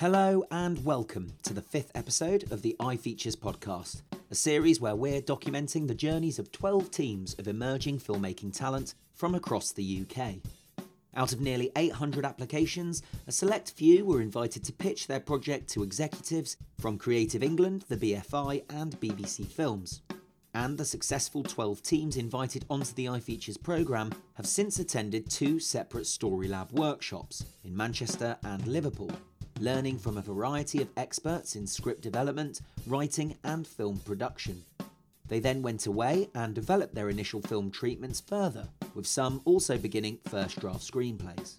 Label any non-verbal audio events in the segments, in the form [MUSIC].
Hello and welcome to the fifth episode of the iFeatures podcast, a series where we're documenting the journeys of 12 teams of emerging filmmaking talent from across the UK. Out of nearly 800 applications, a select few were invited to pitch their project to executives from Creative England, the BFI, and BBC Films. And the successful 12 teams invited onto the iFeatures programme have since attended two separate Story Lab workshops in Manchester and Liverpool, learning from a variety of experts in script development, writing, and film production. They then went away and developed their initial film treatments further, with some also beginning first draft screenplays.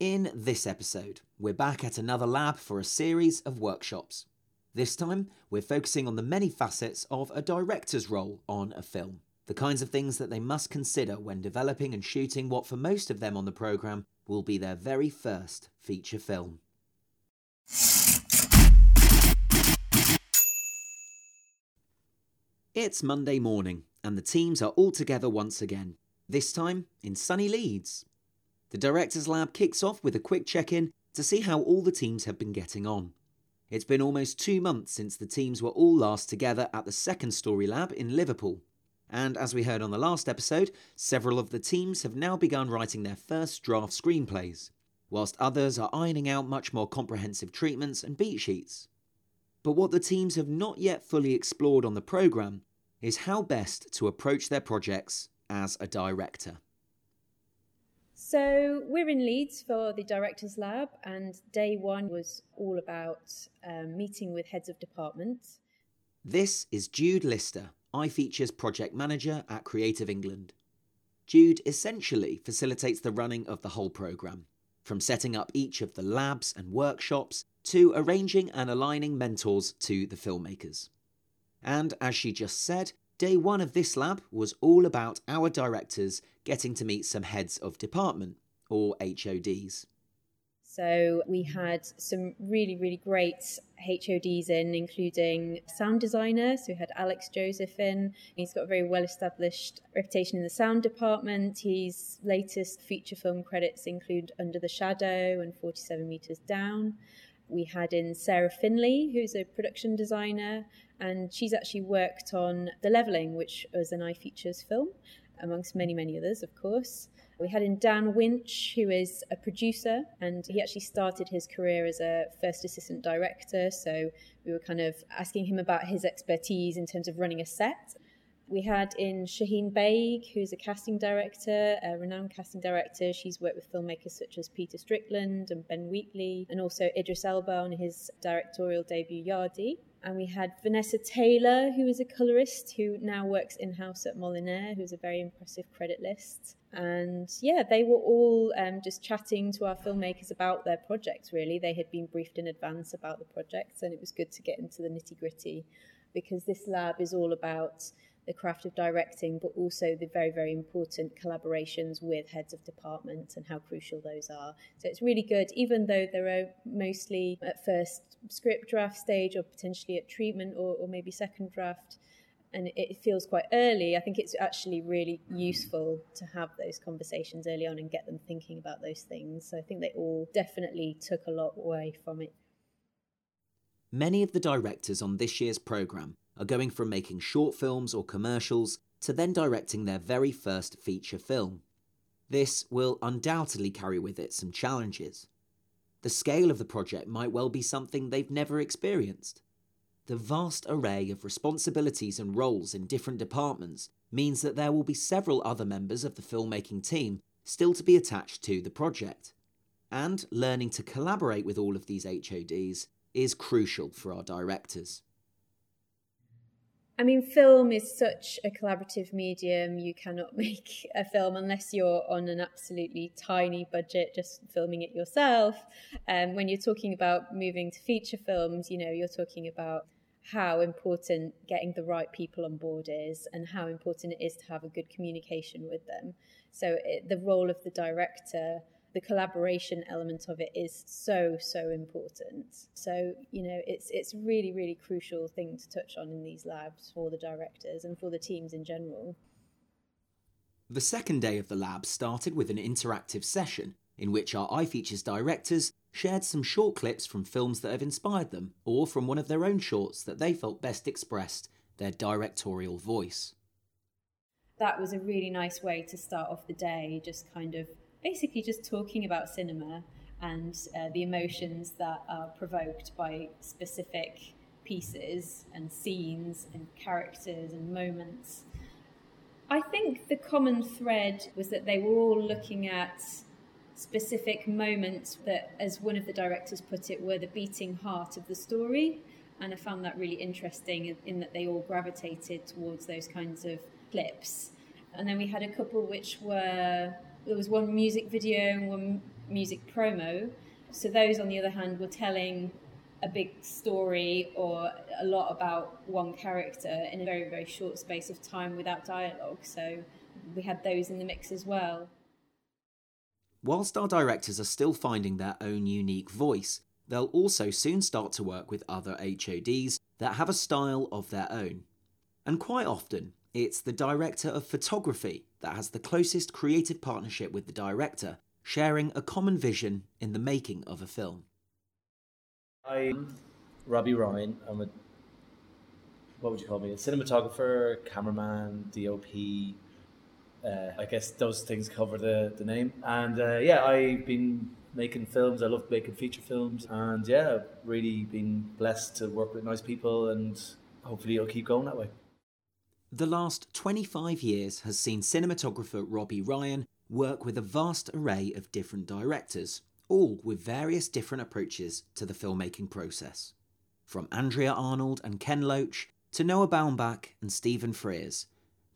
In this episode, we're back at another lab for a series of workshops. This time, we're focusing on the many facets of a director's role on a film the kinds of things that they must consider when developing and shooting what for most of them on the programme will be their very first feature film. It's Monday morning, and the teams are all together once again, this time in sunny Leeds. The Directors Lab kicks off with a quick check in to see how all the teams have been getting on. It's been almost two months since the teams were all last together at the second Story Lab in Liverpool, and as we heard on the last episode, several of the teams have now begun writing their first draft screenplays, whilst others are ironing out much more comprehensive treatments and beat sheets. But what the teams have not yet fully explored on the programme is how best to approach their projects as a director. So, we're in Leeds for the Directors Lab, and day one was all about um, meeting with heads of department. This is Jude Lister, iFeatures project manager at Creative England. Jude essentially facilitates the running of the whole programme, from setting up each of the labs and workshops to arranging and aligning mentors to the filmmakers. And as she just said, day one of this lab was all about our directors getting to meet some heads of department, or HODs. So we had some really, really great HODs in, including sound designer. So we had Alex Joseph in. He's got a very well established reputation in the sound department. His latest feature film credits include Under the Shadow and 47 Meters Down. We had in Sarah Finley, who's a production designer, and she's actually worked on The Levelling, which was an iFeatures film, amongst many, many others, of course. We had in Dan Winch, who is a producer, and he actually started his career as a first assistant director. So we were kind of asking him about his expertise in terms of running a set. We had in Shaheen Baig, who's a casting director, a renowned casting director. She's worked with filmmakers such as Peter Strickland and Ben Wheatley, and also Idris Elba on his directorial debut Yardie. And we had Vanessa Taylor, who is a colorist who now works in house at Molinare, who's a very impressive credit list. And yeah, they were all um, just chatting to our filmmakers about their projects, really. They had been briefed in advance about the projects, and it was good to get into the nitty gritty because this lab is all about the craft of directing, but also the very, very important collaborations with heads of departments and how crucial those are. So it's really good, even though they're mostly at first script draft stage or potentially at treatment or, or maybe second draft. And it feels quite early. I think it's actually really useful to have those conversations early on and get them thinking about those things. So I think they all definitely took a lot away from it. Many of the directors on this year's programme are going from making short films or commercials to then directing their very first feature film. This will undoubtedly carry with it some challenges. The scale of the project might well be something they've never experienced. The vast array of responsibilities and roles in different departments means that there will be several other members of the filmmaking team still to be attached to the project. And learning to collaborate with all of these HODs is crucial for our directors. I mean, film is such a collaborative medium. You cannot [LAUGHS] make a film unless you're on an absolutely tiny budget, just filming it yourself. Um, when you're talking about moving to feature films, you know, you're talking about how important getting the right people on board is and how important it is to have a good communication with them. So, it, the role of the director the collaboration element of it is so so important so you know it's it's really really crucial thing to touch on in these labs for the directors and for the teams in general The second day of the lab started with an interactive session in which our iFeatures directors shared some short clips from films that have inspired them or from one of their own shorts that they felt best expressed their directorial voice. That was a really nice way to start off the day, just kind of basically just talking about cinema and uh, the emotions that are provoked by specific pieces and scenes and characters and moments. I think the common thread was that they were all looking at specific moments that, as one of the directors put it, were the beating heart of the story. And I found that really interesting in, in that they all gravitated towards those kinds of clips. And then we had a couple which were there was one music video and one music promo. So those, on the other hand, were telling a big story or a lot about one character in a very, very short space of time without dialogue. So we had those in the mix as well. Whilst our directors are still finding their own unique voice, they'll also soon start to work with other HODs that have a style of their own. And quite often, it's the director of photography that has the closest creative partnership with the director, sharing a common vision in the making of a film. I'm Robbie Ryan. I'm a what would you call me? A cinematographer, cameraman, DOP. Uh, I guess those things cover the, the name. And uh, yeah, I've been making films. I love making feature films. And yeah, really been blessed to work with nice people and hopefully it'll keep going that way. The last 25 years has seen cinematographer Robbie Ryan work with a vast array of different directors all with various different approaches to the filmmaking process. From Andrea Arnold and Ken Loach to Noah Baumbach and Stephen Frears,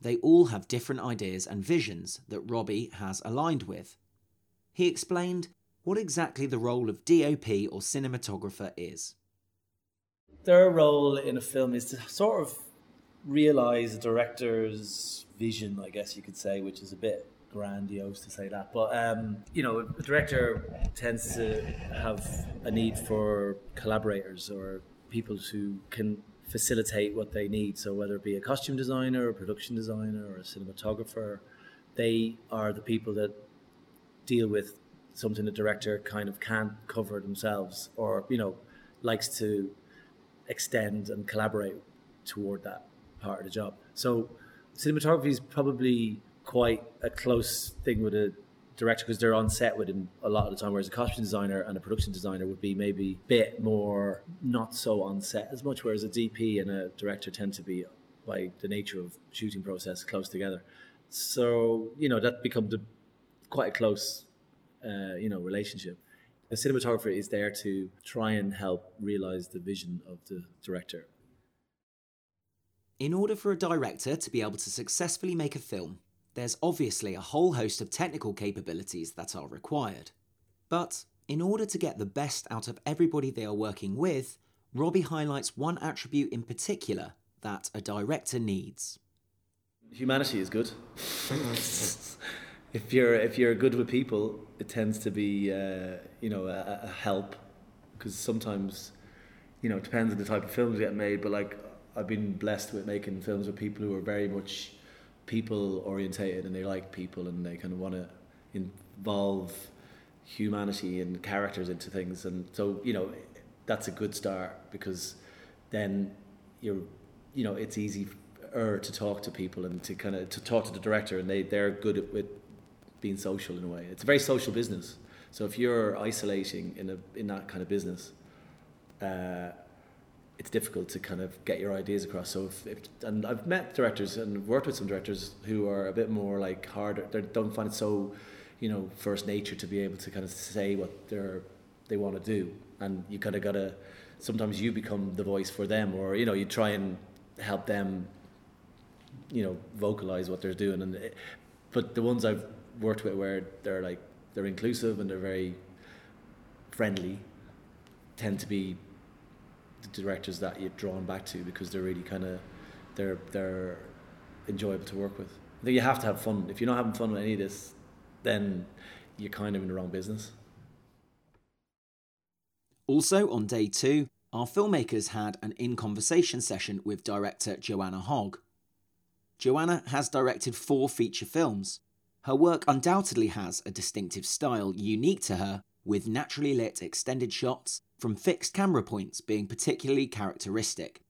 they all have different ideas and visions that Robbie has aligned with. He explained what exactly the role of DOP or cinematographer is. Their role in a film is to sort of realize a director's vision, I guess you could say, which is a bit grandiose to say that, but um, you know, a director tends to have a need for collaborators or people who can facilitate what they need. So whether it be a costume designer, a production designer, or a cinematographer, they are the people that deal with something the director kind of can't cover themselves, or you know, likes to extend and collaborate toward that part of the job. So cinematography is probably quite a close thing with a director because they're on set with him a lot of the time, whereas a costume designer and a production designer would be maybe a bit more not so on set as much, whereas a DP and a director tend to be, by the nature of shooting process, close together. So you know that becomes a, quite a close, uh, you know, relationship. The cinematographer is there to try and help realize the vision of the director. In order for a director to be able to successfully make a film, there's obviously a whole host of technical capabilities that are required. But in order to get the best out of everybody they are working with, Robbie highlights one attribute in particular that a director needs. Humanity is good. [LAUGHS] if you're if you're good with people, it tends to be uh, you know a, a help because sometimes you know it depends on the type of films get made. But like I've been blessed with making films with people who are very much people orientated and they like people and they kind of want to involve humanity and characters into things. And so you know that's a good start because then you're you know it's easy er to talk to people and to kind of to talk to the director and they they're good at with being social in a way. It's a very social business. So if you're isolating in a in that kind of business uh, it's difficult to kind of get your ideas across. So if, if, and I've met directors and worked with some directors who are a bit more like harder. They don't find it so, you know, first nature to be able to kind of say what they're they want to do, and you kind of gotta. Sometimes you become the voice for them, or you know, you try and help them, you know, vocalize what they're doing. And it, but the ones I've worked with where they're like they're inclusive and they're very friendly, tend to be the directors that you're drawn back to because they're really kind of they're they're enjoyable to work with. I think you have to have fun. If you're not having fun with any of this, then you're kind of in the wrong business. Also on day two, our filmmakers had an in conversation session with director Joanna Hogg. Joanna has directed four feature films. Her work undoubtedly has a distinctive style unique to her, with naturally lit extended shots from fixed camera points being particularly characteristic.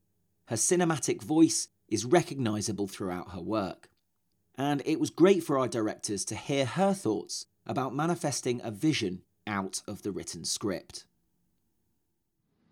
Her cinematic voice is recognisable throughout her work. And it was great for our directors to hear her thoughts about manifesting a vision out of the written script.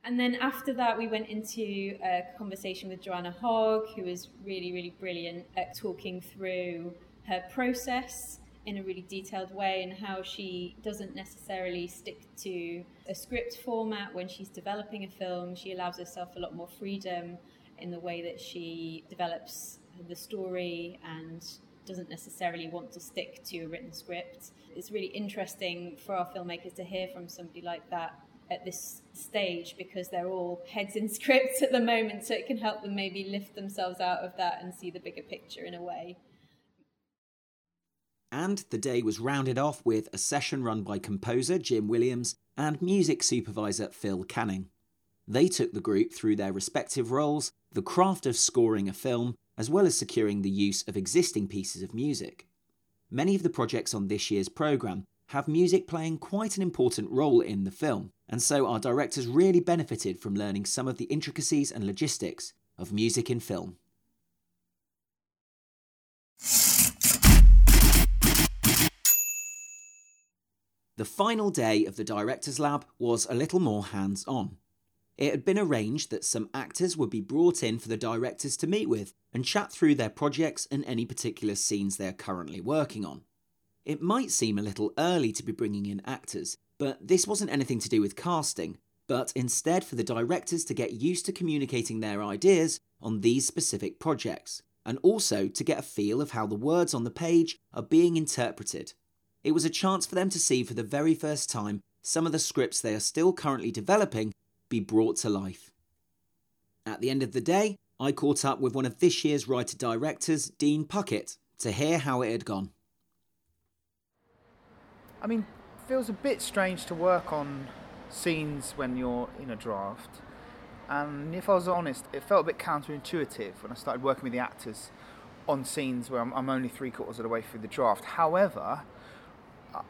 And then after that, we went into a conversation with Joanna Hogg, who was really, really brilliant at talking through her process in a really detailed way and how she doesn't necessarily stick to a script format when she's developing a film. She allows herself a lot more freedom in the way that she develops the story and doesn't necessarily want to stick to a written script. It's really interesting for our filmmakers to hear from somebody like that at this stage because they're all heads in [LAUGHS] scripts at the moment, so it can help them maybe lift themselves out of that and see the bigger picture in a way. And the day was rounded off with a session run by composer Jim Williams and music supervisor Phil Canning. They took the group through their respective roles, the craft of scoring a film, as well as securing the use of existing pieces of music. Many of the projects on this year's programme have music playing quite an important role in the film, and so our directors really benefited from learning some of the intricacies and logistics of music in film. The final day of the Directors Lab was a little more hands on. It had been arranged that some actors would be brought in for the directors to meet with and chat through their projects and any particular scenes they are currently working on. It might seem a little early to be bringing in actors, but this wasn't anything to do with casting, but instead for the directors to get used to communicating their ideas on these specific projects, and also to get a feel of how the words on the page are being interpreted. It was a chance for them to see for the very first time some of the scripts they are still currently developing be brought to life. At the end of the day, I caught up with one of this year's writer directors, Dean Puckett, to hear how it had gone. I mean, feels a bit strange to work on scenes when you're in a draft. And if I was honest, it felt a bit counterintuitive when I started working with the actors on scenes where I'm, I'm only three quarters of the way through the draft. However,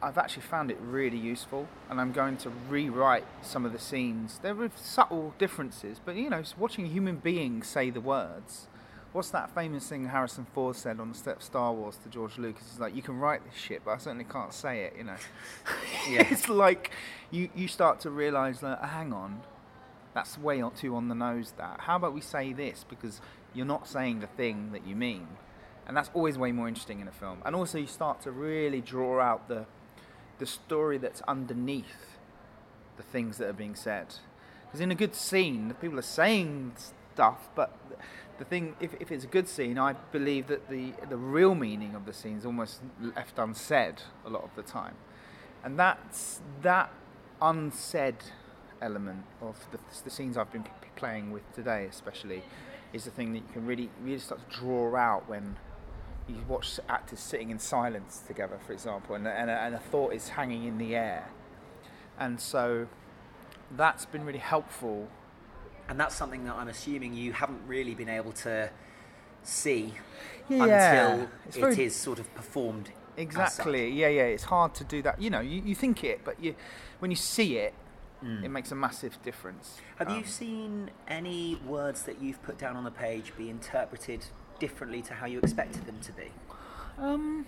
I've actually found it really useful, and I'm going to rewrite some of the scenes. There are subtle differences, but you know, watching a human being say the words what's that famous thing Harrison Ford said on the set of Star Wars to George Lucas? He's like, you can write this shit, but I certainly can't say it. You know, [LAUGHS] yeah. it's like you you start to realise that oh, hang on, that's way too on the nose. That how about we say this because you're not saying the thing that you mean, and that's always way more interesting in a film. And also you start to really draw out the the story that's underneath the things that are being said. Because in a good scene, people are saying stuff, but the thing, if, if it's a good scene, I believe that the the real meaning of the scene is almost left unsaid a lot of the time, and that's that unsaid element of the, the scenes I've been playing with today, especially, is the thing that you can really really start to draw out when you watch actors sitting in silence together, for example, and, and, a, and a thought is hanging in the air, and so that's been really helpful and that's something that I'm assuming you haven't really been able to see yeah, until it's it is sort of performed. Exactly. Yeah, yeah. It's hard to do that. You know, you, you think it, but you when you see it, mm. it makes a massive difference. Have um, you seen any words that you've put down on the page be interpreted differently to how you expected them to be? Um,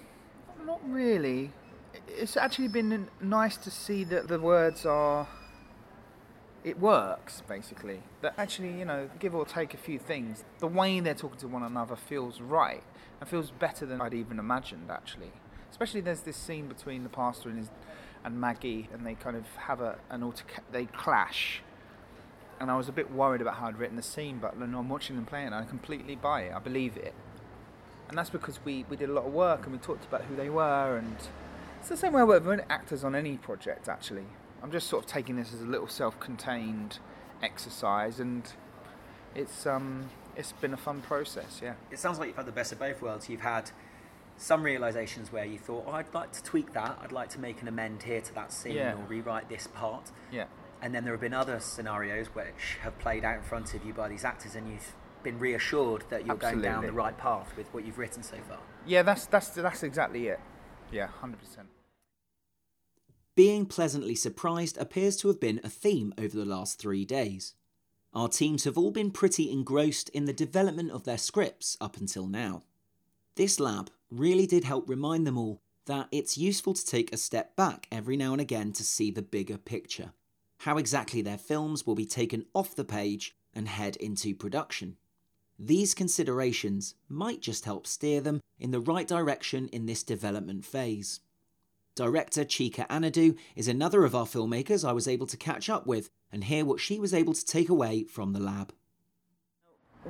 not really. It's actually been nice to see that the words are it works basically. That actually, you know, give or take a few things, the way they're talking to one another feels right and feels better than I'd even imagined actually. Especially there's this scene between the pastor and his and Maggie, and they kind of have a an alter they clash. And I was a bit worried about how I'd written the scene, but when I'm watching them playing, I completely buy it. I believe it, and that's because we we did a lot of work and we talked about who they were, and it's the same way I work with actors on any project actually. I'm just sort of taking this as a little self-contained exercise, and it's um, it's been a fun process. Yeah. It sounds like you've had the best of both worlds. You've had some realizations where you thought, oh, I'd like to tweak that. I'd like to make an amend here to that scene yeah. or rewrite this part. Yeah. And then there have been other scenarios which have played out in front of you by these actors, and you've been reassured that you're going down the right path with what you've written so far. Yeah, that's that's that's exactly it. Yeah, hundred percent. Being pleasantly surprised appears to have been a theme over the last three days. Our teams have all been pretty engrossed in the development of their scripts up until now. This lab really did help remind them all that it's useful to take a step back every now and again to see the bigger picture. How exactly their films will be taken off the page and head into production. These considerations might just help steer them in the right direction in this development phase. Director Chika Anadu is another of our filmmakers I was able to catch up with and hear what she was able to take away from the lab.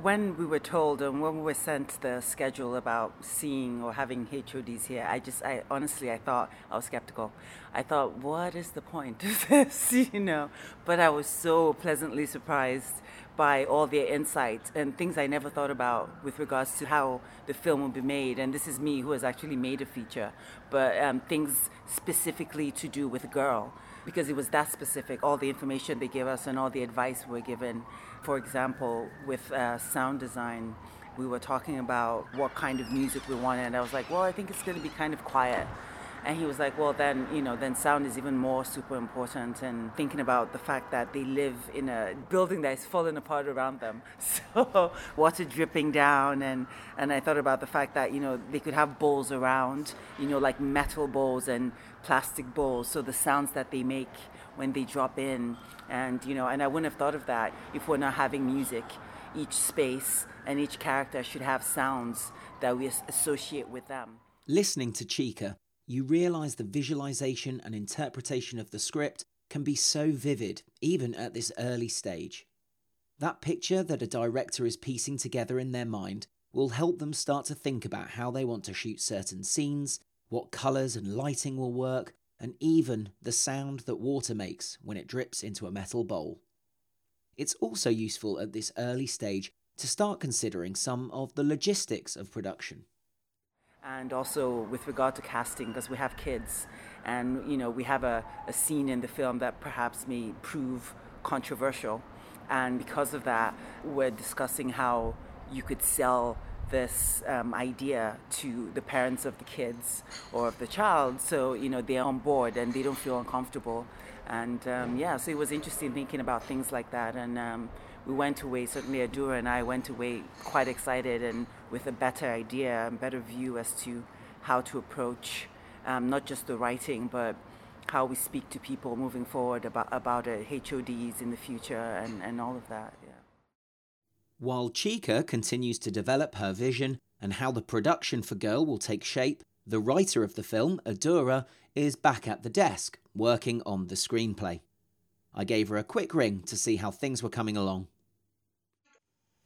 When we were told and when we were sent the schedule about seeing or having HODs here, I just, I honestly, I thought I was skeptical. I thought, what is the point of this, [LAUGHS] you know? But I was so pleasantly surprised by all their insights and things I never thought about with regards to how the film will be made. And this is me who has actually made a feature, but um, things specifically to do with a girl because it was that specific. All the information they gave us and all the advice we were given. For example, with uh, sound design, we were talking about what kind of music we wanted, and I was like, well, I think it's going to be kind of quiet. And he was like, well, then, you know, then sound is even more super important. And thinking about the fact that they live in a building that is falling apart around them. [LAUGHS] So water dripping down. And, and I thought about the fact that, you know, they could have bowls around, you know, like metal bowls and plastic bowls. So the sounds that they make when they drop in. And, you know, and I wouldn't have thought of that if we're not having music. Each space and each character should have sounds that we associate with them. Listening to Chika, you realise the visualisation and interpretation of the script can be so vivid, even at this early stage. That picture that a director is piecing together in their mind will help them start to think about how they want to shoot certain scenes, what colours and lighting will work, and even the sound that water makes when it drips into a metal bowl. It's also useful at this early stage to start considering some of the logistics of production. And also with regard to casting because we have kids. And you know we have a, a scene in the film that perhaps may prove controversial. And because of that we're discussing how you could sell this um, idea to the parents of the kids or of the child so you know they're on board and they don't feel uncomfortable. And um, yeah so it was interesting thinking about things like that. And um, we went away, certainly Adura and I went away quite excited and with a better idea and better view as to how to approach um, not just the writing, but how we speak to people moving forward about, about uh, HODs in the future and, and all of that. Yeah. While Chika continues to develop her vision and how the production for Girl will take shape, the writer of the film, Adura, is back at the desk, working on the screenplay. I gave her a quick ring to see how things were coming along.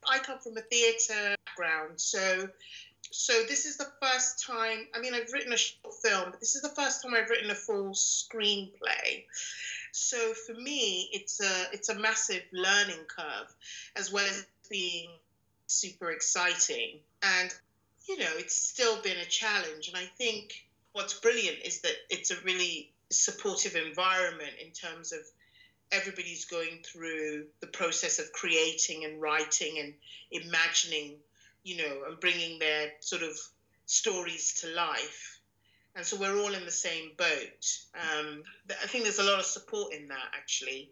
I come from a theatre background, so so this is the first time. I mean, I've written a short film, but this is the first time I've written a full screenplay. So for me, it's a it's a massive learning curve, as well as being super exciting. And you know, it's still been a challenge. And I think what's brilliant is that it's a really supportive environment in terms of everybody's going through the process of creating and writing and imagining, you know, and bringing their sort of stories to life. And so we're all in the same boat. Um, I think there's a lot of support in that, actually.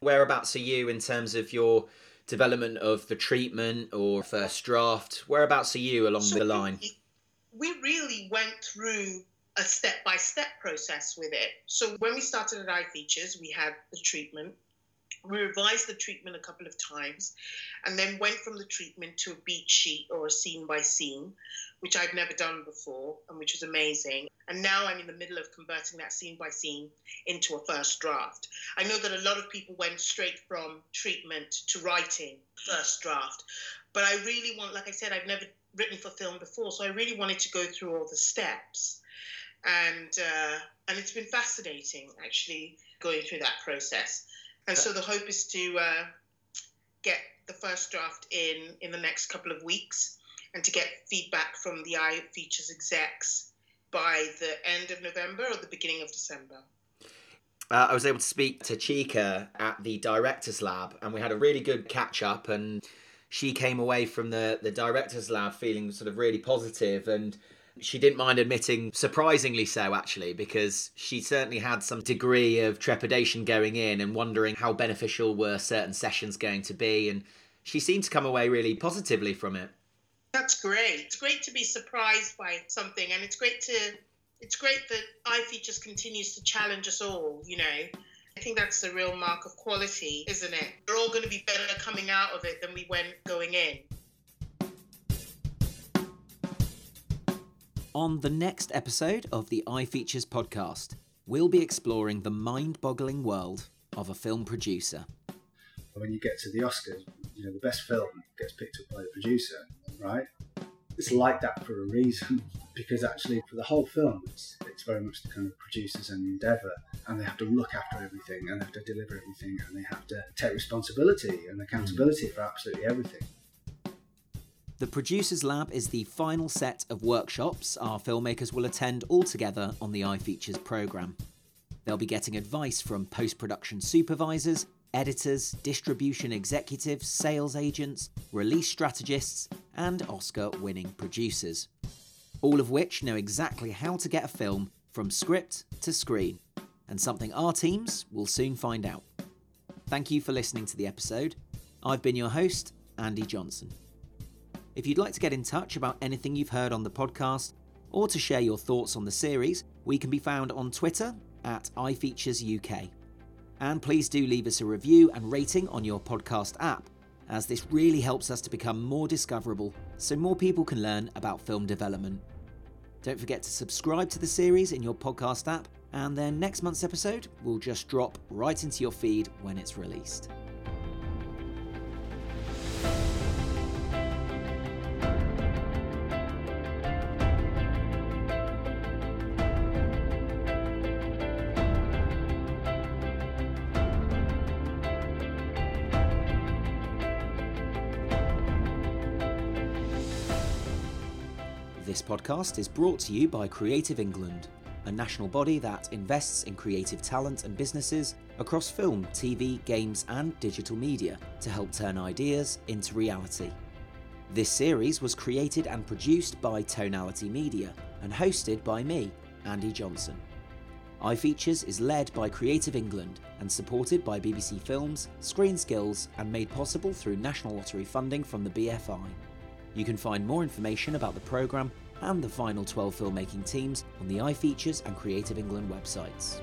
Whereabouts are you in terms of your development of the treatment or first draft? Whereabouts are you along So the line? We, we really went through a step by step process with it. So when we started at iFeatures, we had the treatment. We revised the treatment a couple of times and then went from the treatment to a beat sheet or a scene by scene, which I've never done before and which was amazing. And now I'm in the middle of converting that scene by scene into a first draft. I know that a lot of people went straight from treatment to writing first draft, but I really want, like I said, I've never written for film before, so I really wanted to go through all the steps and uh, and it's been fascinating actually going through that process. And so the hope is to uh, get the first draft in in the next couple of weeks, and to get feedback from the i features execs by the end of November or the beginning of December. Uh, I was able to speak to Chika at the director's lab, and we had a really good catch up. And she came away from the, the director's lab feeling sort of really positive and she didn't mind admitting, surprisingly so, actually, because she certainly had some degree of trepidation going in and wondering how beneficial were certain sessions going to be. And she seemed to come away really positively from it. That's great. It's great to be surprised by something, and it's great to it's great that iFeatures continues to challenge us all. You know, I think that's the real mark of quality, isn't it? We're all going to be better coming out of it than we went going in. On the next episode of the iFeatures podcast, we'll be exploring the mind boggling world of a film producer. When you get to the Oscars, you know, the best film gets picked up by the producer, right? It's like that for a reason, [LAUGHS] because actually, for the whole film, it's, it's very much the kind of producer's own endeavour, and they have to look after everything, and they have to deliver everything, and they have to take responsibility and accountability for absolutely everything. The Producers Lab is the final set of workshops our filmmakers will attend all together on the iFeatures programme. They'll be getting advice from post production supervisors, editors, distribution executives, sales agents, release strategists, and Oscar winning producers. All of which know exactly how to get a film from script to screen, and something our teams will soon find out. Thank you for listening to the episode. I've been your host, Andy Johnson. If you'd like to get in touch about anything you've heard on the podcast, or to share your thoughts on the series, we can be found on Twitter at iFeaturesUK. And please do leave us a review and rating on your podcast app, as this really helps us to become more discoverable so more people can learn about film development. Don't forget to subscribe to the series in your podcast app, and then next month's episode will just drop right into your feed when it's released. Podcast is brought to you by Creative England, a national body that invests in creative talent and businesses across film, TV, games, and digital media to help turn ideas into reality. This series was created and produced by Tonality Media and hosted by me, Andy Johnson. iFeatures is led by Creative England and supported by BBC Films, ScreenSkills, and made possible through National Lottery funding from the BFI. You can find more information about the programme and the final 12 filmmaking teams on the iFeatures and Creative England websites.